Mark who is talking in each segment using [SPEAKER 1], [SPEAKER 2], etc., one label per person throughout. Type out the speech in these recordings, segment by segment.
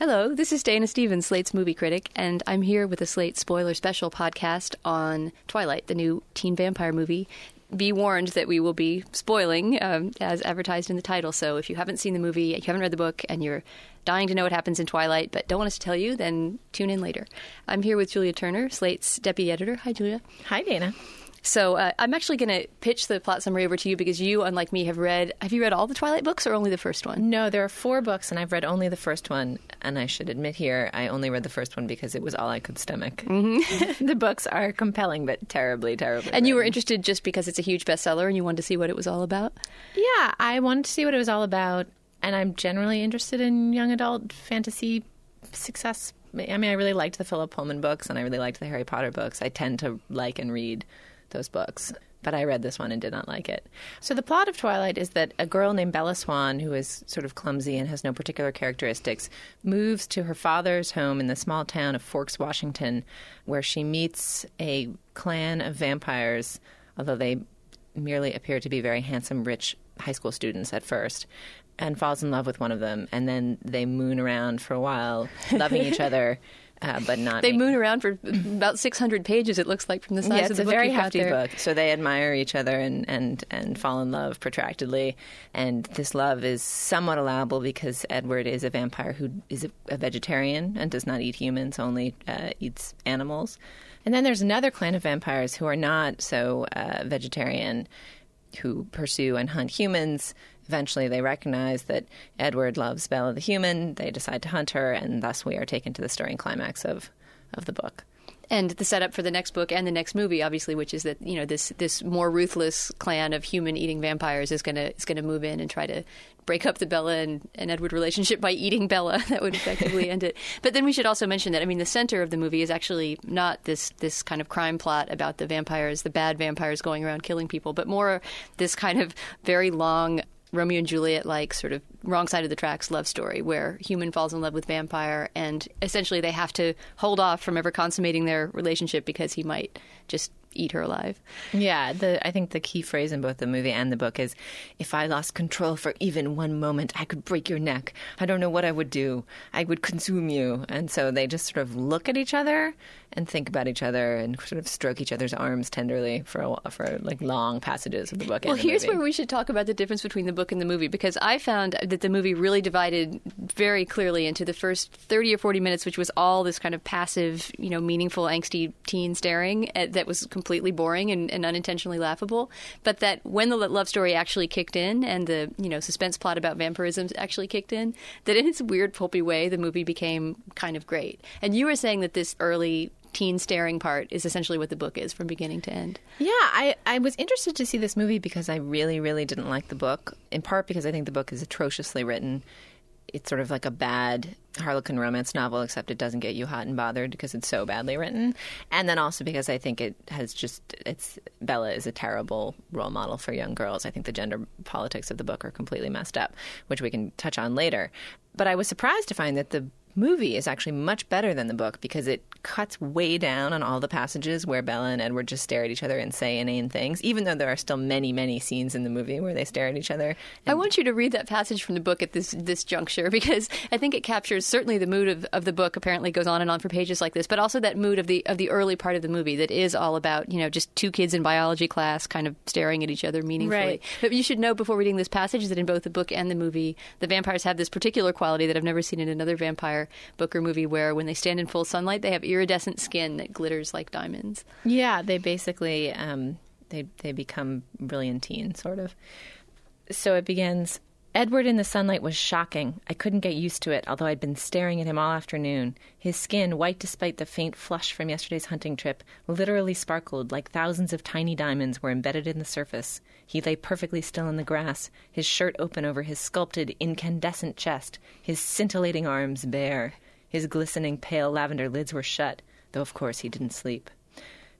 [SPEAKER 1] Hello, this is Dana Stevens, Slate's movie critic, and I'm here with a Slate spoiler special podcast on Twilight, the new teen vampire movie. Be warned that we will be spoiling um, as advertised in the title. So if you haven't seen the movie, you haven't read the book, and you're dying to know what happens in Twilight but don't want us to tell you, then tune in later. I'm here with Julia Turner, Slate's deputy editor. Hi, Julia.
[SPEAKER 2] Hi, Dana.
[SPEAKER 1] So uh, I'm actually going to pitch the plot summary over to you because you, unlike me, have read. Have you read all the Twilight books or only the first one?
[SPEAKER 2] No, there are four books, and I've read only the first one. And I should admit here, I only read the first one because it was all I could stomach. Mm-hmm. the books are compelling, but terribly, terribly.
[SPEAKER 1] And
[SPEAKER 2] written.
[SPEAKER 1] you were interested just because it's a huge bestseller, and you wanted to see what it was all about.
[SPEAKER 2] Yeah, I wanted to see what it was all about, and I'm generally interested in young adult fantasy success. I mean, I really liked the Philip Pullman books, and I really liked the Harry Potter books. I tend to like and read those books. But I read this one and did not like it. So, the plot of Twilight is that a girl named Bella Swan, who is sort of clumsy and has no particular characteristics, moves to her father's home in the small town of Forks, Washington, where she meets a clan of vampires, although they merely appear to be very handsome, rich high school students at first, and falls in love with one of them. And then they moon around for a while, loving each other. Uh, but not.
[SPEAKER 1] They moon around for about 600 pages. It looks like from the size
[SPEAKER 2] yeah,
[SPEAKER 1] of
[SPEAKER 2] it's
[SPEAKER 1] the
[SPEAKER 2] a
[SPEAKER 1] book
[SPEAKER 2] very
[SPEAKER 1] you've got
[SPEAKER 2] hefty book. So they admire each other and, and, and fall in love protractedly. And this love is somewhat allowable because Edward is a vampire who is a, a vegetarian and does not eat humans, only uh, eats animals. And then there's another clan of vampires who are not so uh, vegetarian, who pursue and hunt humans. Eventually, they recognize that Edward loves Bella the human. They decide to hunt her, and thus we are taken to the stirring climax of, of the book.
[SPEAKER 1] and the setup for the next book and the next movie, obviously, which is that you know this this more ruthless clan of human eating vampires is gonna is gonna move in and try to break up the Bella and, and Edward relationship by eating Bella. That would effectively end it. But then we should also mention that I mean the center of the movie is actually not this this kind of crime plot about the vampires, the bad vampires going around killing people, but more this kind of very long Romeo and Juliet like sort of wrong side of the tracks love story where human falls in love with vampire and essentially they have to hold off from ever consummating their relationship because he might just eat her alive.
[SPEAKER 2] Yeah, the I think the key phrase in both the movie and the book is if I lost control for even one moment, I could break your neck. I don't know what I would do. I would consume you. And so they just sort of look at each other and think about each other and sort of stroke each other's arms tenderly for a, while- for like long passages of the book.
[SPEAKER 1] Well,
[SPEAKER 2] and the
[SPEAKER 1] here's
[SPEAKER 2] movie.
[SPEAKER 1] where we should talk about the difference between the book and the movie because I found that the movie really divided very clearly into the first 30 or 40 minutes, which was all this kind of passive, you know, meaningful, angsty teen staring at, that was completely boring and, and unintentionally laughable. But that when the love story actually kicked in and the, you know, suspense plot about vampirism actually kicked in, that in its weird, pulpy way, the movie became kind of great. And you were saying that this early teen staring part is essentially what the book is from beginning to end.
[SPEAKER 2] Yeah, I, I was interested to see this movie because I really, really didn't like the book. In part because I think the book is atrociously written. It's sort of like a bad Harlequin romance novel, except it doesn't get you hot and bothered because it's so badly written. And then also because I think it has just it's Bella is a terrible role model for young girls. I think the gender politics of the book are completely messed up, which we can touch on later. But I was surprised to find that the movie is actually much better than the book because it cuts way down on all the passages where Bella and Edward just stare at each other and say inane things, even though there are still many, many scenes in the movie where they stare at each other.
[SPEAKER 1] I want you to read that passage from the book at this this juncture because I think it captures certainly the mood of, of the book. Apparently, goes on and on for pages like this, but also that mood of the of the early part of the movie that is all about you know just two kids in biology class kind of staring at each other meaningfully.
[SPEAKER 2] Right.
[SPEAKER 1] But you should know before reading this passage that in both the book and the movie, the vampires have this particular quality that I've never seen in another vampire book or movie, where when they stand in full sunlight, they have iridescent skin that glitters like diamonds.
[SPEAKER 2] Yeah, they basically um, they they become brilliantine sort of. So it begins. Edward in the sunlight was shocking. I couldn't get used to it, although I'd been staring at him all afternoon. His skin, white despite the faint flush from yesterday's hunting trip, literally sparkled like thousands of tiny diamonds were embedded in the surface. He lay perfectly still in the grass, his shirt open over his sculpted, incandescent chest, his scintillating arms bare. His glistening, pale lavender lids were shut, though of course he didn't sleep.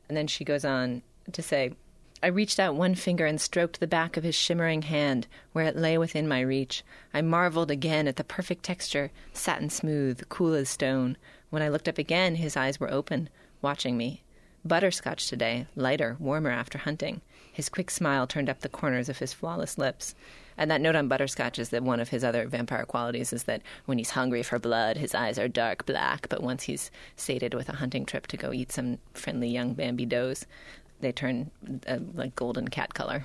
[SPEAKER 2] And then she goes on to say, I reached out one finger and stroked the back of his shimmering hand where it lay within my reach. I marveled again at the perfect texture, satin smooth, cool as stone. When I looked up again, his eyes were open, watching me. Butterscotch today, lighter, warmer after hunting. His quick smile turned up the corners of his flawless lips. And that note on Butterscotch is that one of his other vampire qualities is that when he's hungry for blood, his eyes are dark black. But once he's sated with a hunting trip to go eat some friendly young Bambi does, they turn uh, like golden cat color.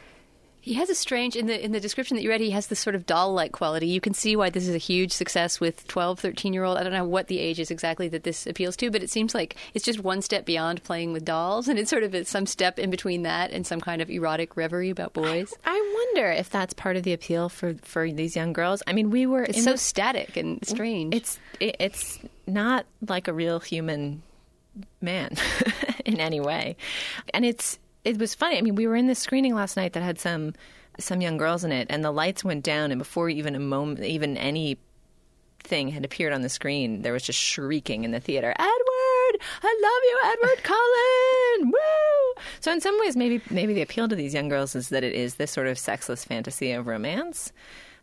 [SPEAKER 1] He has a strange in the in the description that you read. He has this sort of doll-like quality. You can see why this is a huge success with 12, 13 year old. I don't know what the age is exactly that this appeals to, but it seems like it's just one step beyond playing with dolls, and it's sort of some step in between that and some kind of erotic reverie about boys.
[SPEAKER 2] I, I wonder if that's part of the appeal for for these young girls. I mean, we were
[SPEAKER 1] it's so the, static and strange.
[SPEAKER 2] It's it, it's not like a real human man in any way, and it's it was funny. I mean, we were in this screening last night that had some some young girls in it, and the lights went down, and before even a moment, even any thing had appeared on the screen, there was just shrieking in the theater, "Edward, I love you, Edward Cullen!" Woo! So in some ways, maybe maybe the appeal to these young girls is that it is this sort of sexless fantasy of romance.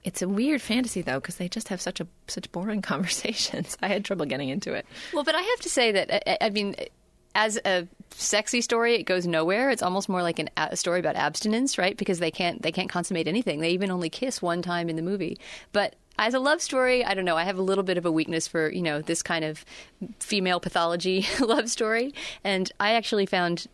[SPEAKER 2] It's a weird fantasy though because they just have such a such boring conversations. I had trouble getting into it.
[SPEAKER 1] Well, but I have to say that I, I mean as a sexy story, it goes nowhere. It's almost more like an, a story about abstinence, right? Because they can't they can't consummate anything. They even only kiss one time in the movie. But as a love story, I don't know. I have a little bit of a weakness for you know this kind of female pathology love story, and I actually found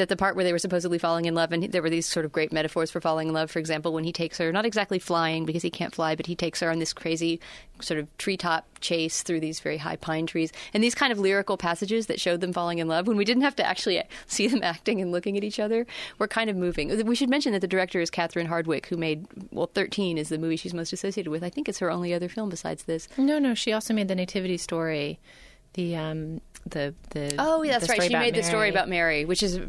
[SPEAKER 1] that the part where they were supposedly falling in love, and there were these sort of great metaphors for falling in love. For example, when he takes her, not exactly flying because he can't fly, but he takes her on this crazy sort of treetop chase through these very high pine trees, and these kind of lyrical passages that showed them falling in love when we didn't have to actually see them acting and looking at each other were kind of moving. We should mention that the director is Catherine Hardwicke, who made well, Thirteen is the movie she's most associated with. I think it's her only other film besides this.
[SPEAKER 2] No, no, she also made the Nativity Story the um the the
[SPEAKER 1] oh yeah, that's right. She made Mary. the story about Mary, which is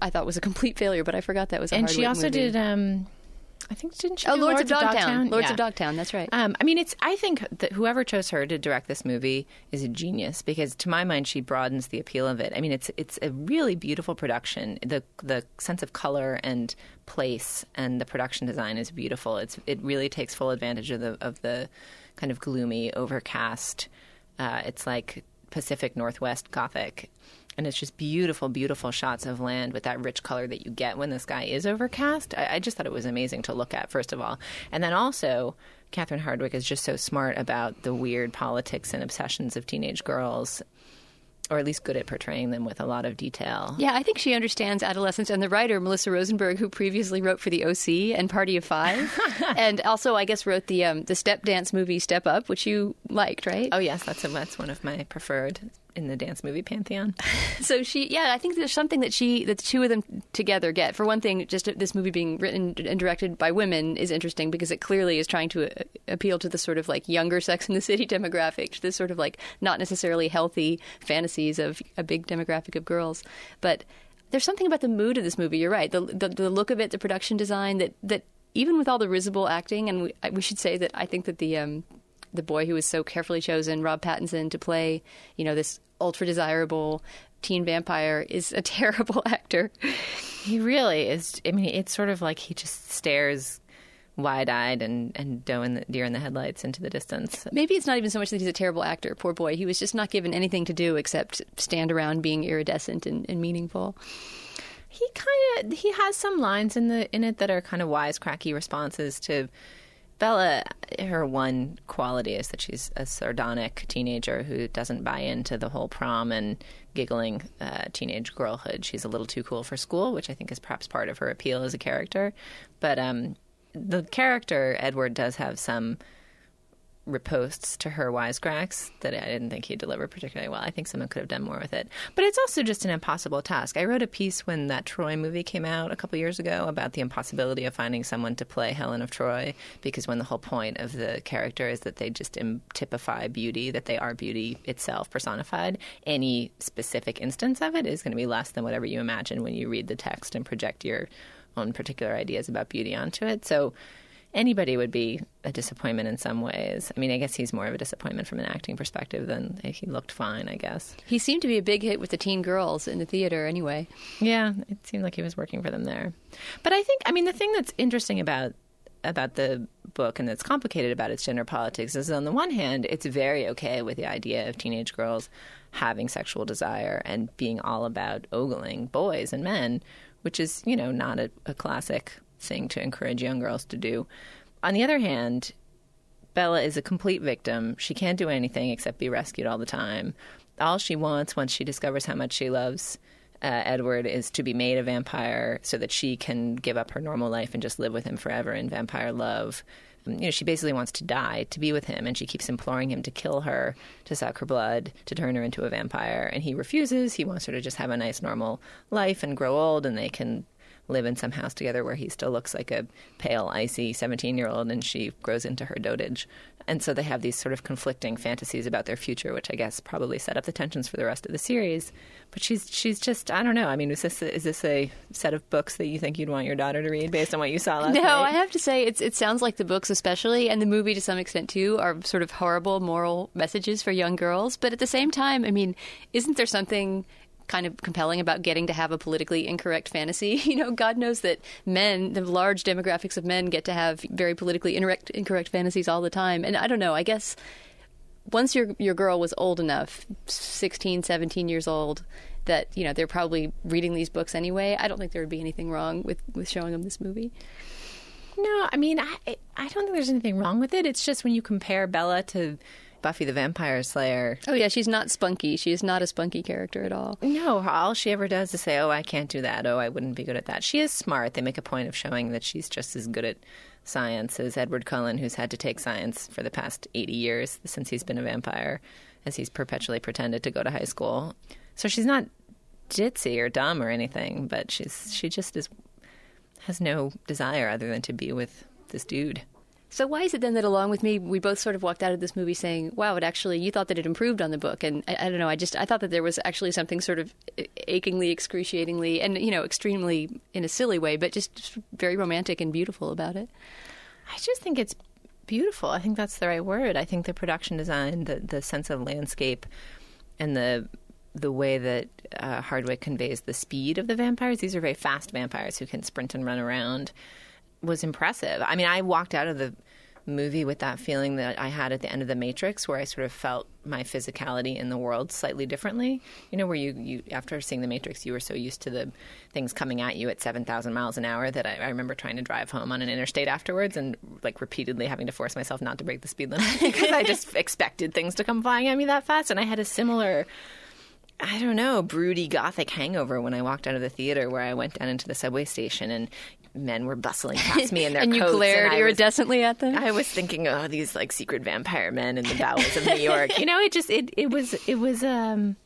[SPEAKER 1] I thought was a complete failure, but I forgot that was.
[SPEAKER 2] A And she also
[SPEAKER 1] movie.
[SPEAKER 2] did. um I think didn't she?
[SPEAKER 1] Oh,
[SPEAKER 2] Lords,
[SPEAKER 1] Lords, of Dogtown.
[SPEAKER 2] Dogtown?
[SPEAKER 1] Lords
[SPEAKER 2] yeah.
[SPEAKER 1] of Dogtown. That's right.
[SPEAKER 2] Um, I mean, it's. I think that whoever chose her to direct this movie is a genius because, to my mind, she broadens the appeal of it. I mean, it's it's a really beautiful production. the The sense of color and place and the production design is beautiful. It's it really takes full advantage of the of the kind of gloomy, overcast. Uh, it's like Pacific Northwest Gothic. And it's just beautiful, beautiful shots of land with that rich color that you get when the sky is overcast. I, I just thought it was amazing to look at, first of all. And then also, Catherine Hardwicke is just so smart about the weird politics and obsessions of teenage girls or at least good at portraying them with a lot of detail.
[SPEAKER 1] Yeah, I think she understands adolescence. And the writer, Melissa Rosenberg, who previously wrote for the OC and Party of Five, and also, I guess, wrote the um, the step dance movie Step Up, which you liked, right?
[SPEAKER 2] Oh, yes, that's, a, that's one of my preferred in the dance movie pantheon.
[SPEAKER 1] so she, yeah, I think there's something that she, that the two of them together get. For one thing, just this movie being written and directed by women is interesting because it clearly is trying to uh, appeal to the sort of like younger Sex in the City demographic, this sort of like not necessarily healthy fantasies of a big demographic of girls, but. There's something about the mood of this movie. You're right. The, the, the look of it, the production design, that, that even with all the risible acting, and we, we should say that I think that the um, the boy who was so carefully chosen, Rob Pattinson, to play, you know, this ultra desirable teen vampire is a terrible actor.
[SPEAKER 2] He really is. I mean, it's sort of like he just stares wide-eyed and and doe in the, deer in the headlights into the distance.
[SPEAKER 1] Maybe it's not even so much that he's a terrible actor. Poor boy, he was just not given anything to do except stand around being iridescent and, and meaningful.
[SPEAKER 2] He kind of he has some lines in the in it that are kind of wisecracky responses to Bella, her one quality is that she's a sardonic teenager who doesn't buy into the whole prom and giggling uh, teenage girlhood. She's a little too cool for school, which I think is perhaps part of her appeal as a character. But um, the character, Edward, does have some riposts to her wisecracks that I didn't think he delivered particularly well. I think someone could have done more with it. But it's also just an impossible task. I wrote a piece when that Troy movie came out a couple years ago about the impossibility of finding someone to play Helen of Troy because when the whole point of the character is that they just typify beauty, that they are beauty itself personified, any specific instance of it is going to be less than whatever you imagine when you read the text and project your own particular ideas about beauty onto it. So anybody would be a disappointment in some ways. I mean, I guess he's more of a disappointment from an acting perspective than he looked fine, I guess.
[SPEAKER 1] He seemed to be a big hit with the teen girls in the theater anyway.
[SPEAKER 2] Yeah, it seemed like he was working for them there. But I think, I mean, the thing that's interesting about about the book and that's complicated about its gender politics is on the one hand, it's very okay with the idea of teenage girls having sexual desire and being all about ogling boys and men, which is, you know, not a, a classic thing to encourage young girls to do. on the other hand, Bella is a complete victim. She can't do anything except be rescued all the time. All she wants once she discovers how much she loves uh, Edward is to be made a vampire so that she can give up her normal life and just live with him forever in vampire love. You know, she basically wants to die to be with him, and she keeps imploring him to kill her, to suck her blood, to turn her into a vampire. And he refuses. He wants her to just have a nice, normal life and grow old, and they can live in some house together where he still looks like a pale, icy 17 year old and she grows into her dotage. And so they have these sort of conflicting fantasies about their future, which I guess probably set up the tensions for the rest of the series. But she's she's just I don't know. I mean, is this is this a set of books that you think you'd want your daughter to read based on what you saw last
[SPEAKER 1] no,
[SPEAKER 2] night?
[SPEAKER 1] No, I have to say it's it sounds like the books especially and the movie to some extent too are sort of horrible moral messages for young girls. But at the same time, I mean, isn't there something kind of compelling about getting to have a politically incorrect fantasy. You know, God knows that men, the large demographics of men, get to have very politically incorrect, incorrect fantasies all the time. And I don't know, I guess once your your girl was old enough 16 17 years old that you know they're probably reading these books anyway i don't think there would be anything wrong with with showing them this movie
[SPEAKER 2] No, I mean, I I don't think there's anything wrong with it. It's just when you compare Bella to Buffy the Vampire Slayer.
[SPEAKER 1] oh yeah she's not spunky she is not a spunky character at all
[SPEAKER 2] No, all she ever does is say, "Oh, I can't do that. Oh, I wouldn't be good at that." She is smart. They make a point of showing that she's just as good at science as Edward Cullen, who's had to take science for the past 80 years since he's been a vampire, as he's perpetually pretended to go to high school. So she's not ditzy or dumb or anything, but she's she just is has no desire other than to be with this dude.
[SPEAKER 1] So why is it then that along with me, we both sort of walked out of this movie saying, "Wow, it actually you thought that it improved on the book," and I, I don't know, I just I thought that there was actually something sort of achingly, excruciatingly, and you know, extremely in a silly way, but just, just very romantic and beautiful about it.
[SPEAKER 2] I just think it's beautiful. I think that's the right word. I think the production design, the the sense of landscape, and the the way that uh, Hardwicke conveys the speed of the vampires. These are very fast vampires who can sprint and run around. Was impressive. I mean, I walked out of the movie with that feeling that I had at the end of The Matrix, where I sort of felt my physicality in the world slightly differently. You know, where you, you after seeing The Matrix, you were so used to the things coming at you at 7,000 miles an hour that I, I remember trying to drive home on an interstate afterwards and like repeatedly having to force myself not to break the speed limit because I just expected things to come flying at me that fast. And I had a similar. I don't know, broody gothic hangover when I walked out of the theater where I went down into the subway station and men were bustling past me in their coats
[SPEAKER 1] and you glared
[SPEAKER 2] and I was-
[SPEAKER 1] iridescently at them.
[SPEAKER 2] I was thinking, oh, these like secret vampire men in the bowels of New York. You know, it just it it was it was um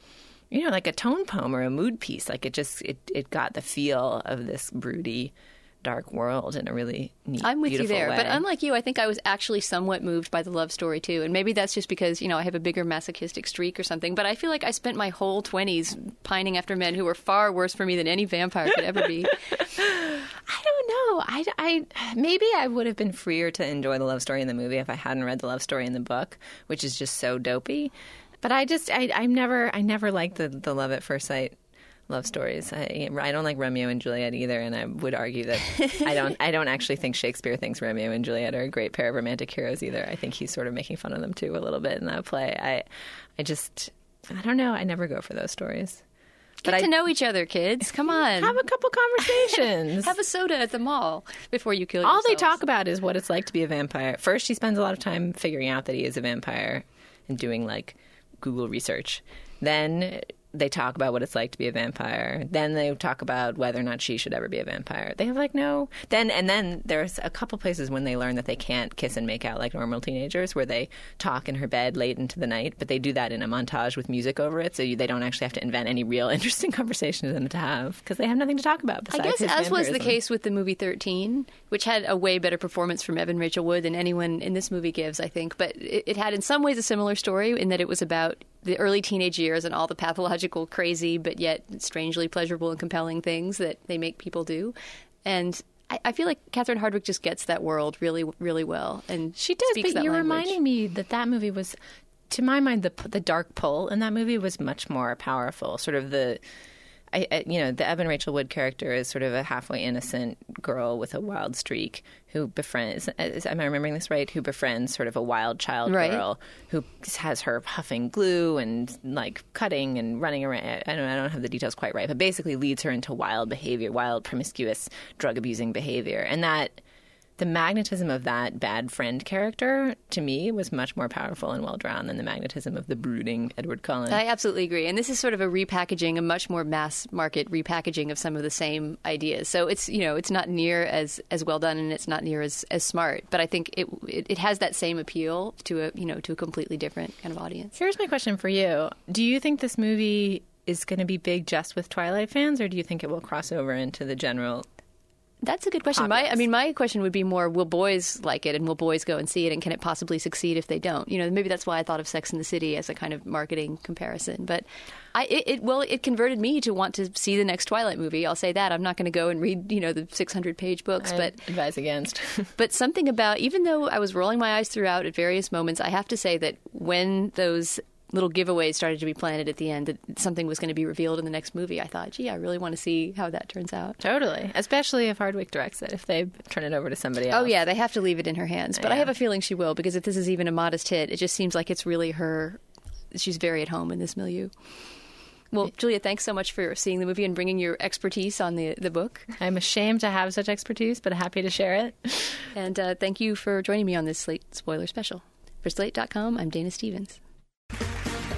[SPEAKER 2] you know like a tone poem or a mood piece. Like it just it it got the feel of this broody dark world in a really neat.
[SPEAKER 1] I'm with you there,
[SPEAKER 2] way.
[SPEAKER 1] but unlike you, I think I was actually somewhat moved by the love story too, and maybe that's just because you know I have a bigger masochistic streak or something. But I feel like I spent my whole 20s pining after men who were far worse for me than any vampire could ever be.
[SPEAKER 2] I know. I, I maybe I would have been freer to enjoy the love story in the movie if I hadn't read the love story in the book, which is just so dopey. But I just I I'm never I never liked the the love at first sight love stories. I I don't like Romeo and Juliet either, and I would argue that I don't I don't actually think Shakespeare thinks Romeo and Juliet are a great pair of romantic heroes either. I think he's sort of making fun of them too a little bit in that play. I I just I don't know. I never go for those stories.
[SPEAKER 1] Get
[SPEAKER 2] I-
[SPEAKER 1] to know each other, kids. Come on,
[SPEAKER 2] Have a couple conversations.
[SPEAKER 1] Have a soda at the mall before you kill
[SPEAKER 2] All
[SPEAKER 1] yourselves.
[SPEAKER 2] they talk about is what it's like to be a vampire. First, she spends a lot of time figuring out that he is a vampire and doing like Google research. Then they talk about what it's like to be a vampire. Then they talk about whether or not she should ever be a vampire. They have like no. Then and then there's a couple places when they learn that they can't kiss and make out like normal teenagers, where they talk in her bed late into the night. But they do that in a montage with music over it, so you, they don't actually have to invent any real interesting conversation for them to have because they have nothing to talk about.
[SPEAKER 1] I guess, as was the case with the movie 13, which had a way better performance from Evan Rachel Wood than anyone in this movie gives, I think. But it, it had, in some ways, a similar story in that it was about the early teenage years and all the pathological, crazy, but yet strangely pleasurable and compelling things that they make people do. And I, I feel like Catherine Hardwicke just gets that world really, really well. And
[SPEAKER 2] She does, but you're
[SPEAKER 1] language.
[SPEAKER 2] reminding me that that movie was, to my mind, the the dark pull in that movie was much more powerful. Sort of the, I, I, you know, the Evan Rachel Wood character is sort of a halfway innocent girl with a wild streak who befriends. Is, am I remembering this right? Who befriends sort of a wild child
[SPEAKER 1] Right.
[SPEAKER 2] girl who has her huffing glue and like cutting and running around. I don't, I don't have the details quite right, but basically leads her into wild behavior, wild promiscuous drug abusing behavior, and that the magnetism of that bad friend character to me was much more powerful and well drawn than the magnetism of the brooding Edward Cullen.
[SPEAKER 1] I absolutely agree. And this is sort of a repackaging, a much more mass market repackaging of some of the same ideas. So it's you know it's not near as as well done and it's not near as, as smart. But I think it, it it has that same appeal to a you know to a completely different kind of audience.
[SPEAKER 2] Here's my question for you: Do you think this movie is going to be big just with Twilight fans, or do you think it will cross over into the general
[SPEAKER 1] that's a good question. My, I mean, my question would be more: Will boys like it, and will boys go and see it, and can it possibly succeed if they don't? You know, maybe that's why I thought of Sex in the City as a kind of marketing comparison. But I, it, it well, it converted me to want to see the next Twilight movie. I'll say that. I'm not going to go and read, you know, the 600 page books,
[SPEAKER 2] I
[SPEAKER 1] but
[SPEAKER 2] advise against.
[SPEAKER 1] but something about even though I was rolling my eyes throughout at various moments, I have to say that when those little giveaways started to be planted at the end that something was going to be revealed in the next movie. I thought, gee, I really want to see how that turns out.
[SPEAKER 2] Totally, especially if Hardwicke directs it. If they turn it over to somebody else.
[SPEAKER 1] Oh yeah, they have to leave it in her hands. But
[SPEAKER 2] yeah.
[SPEAKER 1] I have a feeling she will because if this is even a modest hit, it just seems like it's really her. She's very at home in this milieu. Well, Julia, thanks so much for seeing the movie and bringing your expertise on the, the book.
[SPEAKER 2] I'm ashamed to have such expertise, but happy to share it.
[SPEAKER 1] And uh, thank you for joining me on this Slate spoiler special. For Slate.com, I'm Dana Stevens.